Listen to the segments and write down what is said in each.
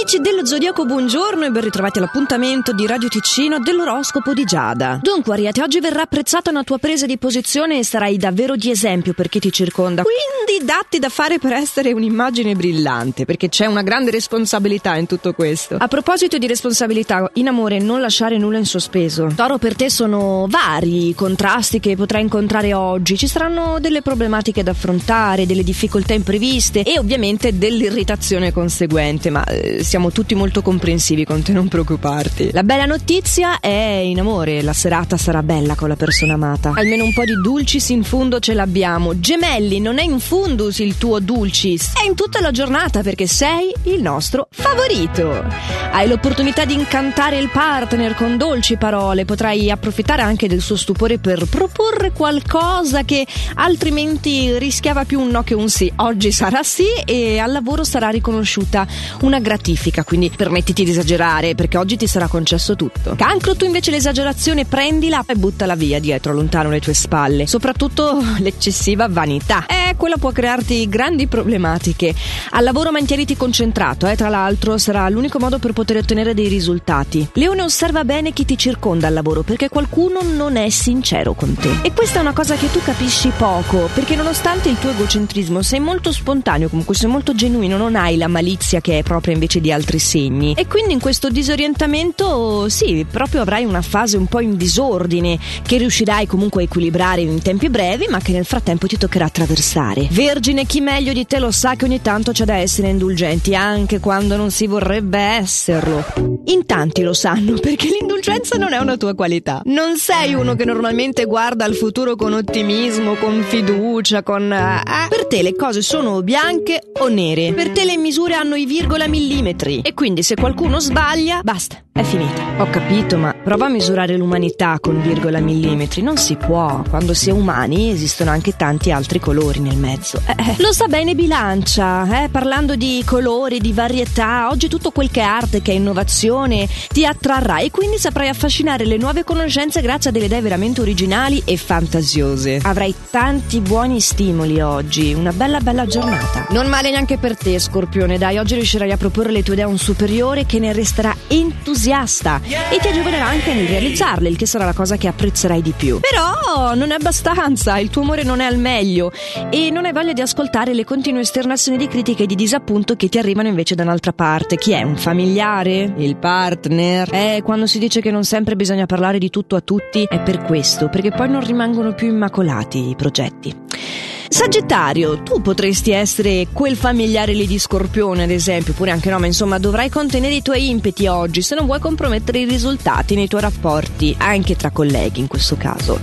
Amici dello Zodiaco, buongiorno e ben ritrovati all'appuntamento di Radio Ticino dell'oroscopo di Giada. Dunque, Ariete, oggi verrà apprezzata una tua presa di posizione e sarai davvero di esempio per chi ti circonda. Quindi datti da fare per essere un'immagine brillante, perché c'è una grande responsabilità in tutto questo. A proposito di responsabilità, in amore non lasciare nulla in sospeso. Toro, per te sono vari i contrasti che potrai incontrare oggi. Ci saranno delle problematiche da affrontare, delle difficoltà impreviste e ovviamente dell'irritazione conseguente, ma eh, siamo tutti molto comprensivi con te, non preoccuparti. La bella notizia è in amore, la serata sarà bella con la persona amata. Almeno un po' di dulcis in fundo ce l'abbiamo. Gemelli, non è in fundus il tuo dulcis, è in tutta la giornata perché sei il nostro favorito. Hai l'opportunità di incantare il partner con dolci parole, potrai approfittare anche del suo stupore per proporre qualcosa che altrimenti rischiava più un no che un sì. Oggi sarà sì e al lavoro sarà riconosciuta una gratifica, quindi permettiti di esagerare perché oggi ti sarà concesso tutto. Cancro, tu invece l'esagerazione prendila e buttala via dietro, lontano le tue spalle, soprattutto l'eccessiva vanità. Eh, quella può crearti grandi problematiche. Al lavoro mantieniti concentrato, eh, tra l'altro sarà l'unico modo per poter ottenere dei risultati. Leone osserva bene chi ti circonda al lavoro perché qualcuno non è sincero con te. E questa è una cosa che tu capisci poco, perché nonostante il tuo egocentrismo sei molto spontaneo, comunque sei molto genuino, non hai la malizia che è propria invece di altri segni. E quindi in questo disorientamento, sì, proprio avrai una fase un po' in disordine che riuscirai comunque a equilibrare in tempi brevi, ma che nel frattempo ti toccherà attraversare. Vergine, chi meglio di te lo sa che ogni tanto c'è da essere indulgenti, anche quando non si vorrebbe esserlo. In tanti lo sanno, perché l'indulgenza non è una tua qualità. Non sei uno che normalmente guarda al futuro con ottimismo, con fiducia, con... Eh, per te le cose sono bianche o nere. Per te le misure hanno i virgola millimetri. E quindi se qualcuno sbaglia, basta. È finita. Ho capito, ma prova a misurare l'umanità con virgola millimetri. Non si può. Quando si è umani esistono anche tanti altri colori nel mezzo. Eh, eh. Lo sa bene Bilancia, eh? parlando di colori, di varietà. Oggi tutto quel che è arte, che è innovazione, ti attrarrà e quindi saprai affascinare le nuove conoscenze grazie a delle idee veramente originali e fantasiose. Avrai tanti buoni stimoli oggi. Una bella bella giornata. Non male neanche per te, Scorpione. Dai, oggi riuscirai a proporre le tue idee a un superiore che ne resterà entusiasta e ti agevolerà anche nel realizzarle, il che sarà la cosa che apprezzerai di più. Però non è abbastanza, il tuo amore non è al meglio e non hai voglia di ascoltare le continue esternazioni di critica e di disappunto che ti arrivano invece da un'altra parte. Chi è? Un familiare? Il partner? Eh, quando si dice che non sempre bisogna parlare di tutto a tutti, è per questo, perché poi non rimangono più immacolati i progetti. Sagittario, tu potresti essere quel familiare lì di Scorpione, ad esempio, oppure anche no, ma insomma dovrai contenere i tuoi impeti oggi se non vuoi compromettere i risultati nei tuoi rapporti, anche tra colleghi in questo caso.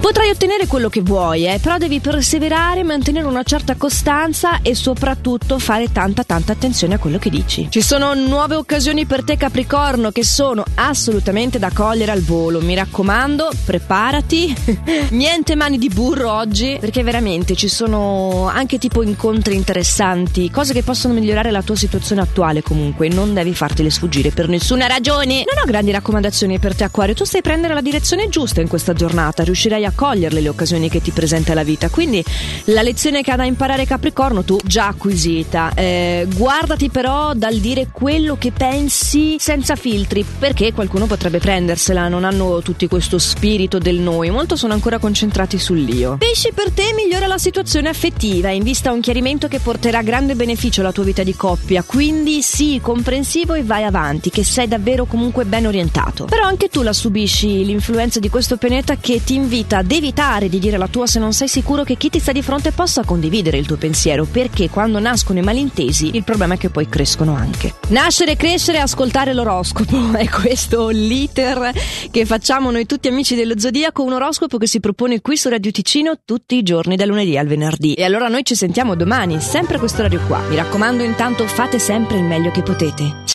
Potrai ottenere quello che vuoi, eh, però devi perseverare, mantenere una certa costanza e soprattutto fare tanta tanta attenzione a quello che dici. Ci sono nuove occasioni per te Capricorno che sono assolutamente da cogliere al volo, mi raccomando, preparati. Niente mani di burro oggi, perché veramente ci sono anche tipo incontri interessanti, cose che possono migliorare la tua situazione attuale comunque, non devi fartele sfuggire per nessuna ragione. Non ho grandi raccomandazioni per te Acquario, tu stai prendere la direzione giusta in questa giornata, riuscirai a coglierle le occasioni che ti presenta la vita, quindi la lezione che ha da imparare Capricorno tu già acquisita. Eh, guardati però dal dire quello che pensi senza filtri, perché qualcuno potrebbe prendersela, non hanno tutti questo spirito del noi, molto sono ancora concentrati sull'io. Pesci per te migliora la situazione affettiva in vista a un chiarimento che porterà grande beneficio alla tua vita di coppia. Quindi sii comprensivo e vai avanti, che sei davvero comunque ben orientato. Però anche tu la subisci l'influenza di questo pianeta che ti invita ad evitare di dire la tua se non sei sicuro che chi ti sta di fronte possa condividere il tuo pensiero, perché quando nascono i malintesi il problema è che poi crescono anche. Nascere, crescere ascoltare l'oroscopo. È questo l'iter che facciamo noi tutti amici dello Zodiaco, un oroscopo che si propone qui su Radio Ticino tutti i giorni da lunedì al venerdì. E allora noi ci sentiamo domani, sempre a questo orario qua. Mi raccomando, intanto fate sempre il meglio che potete.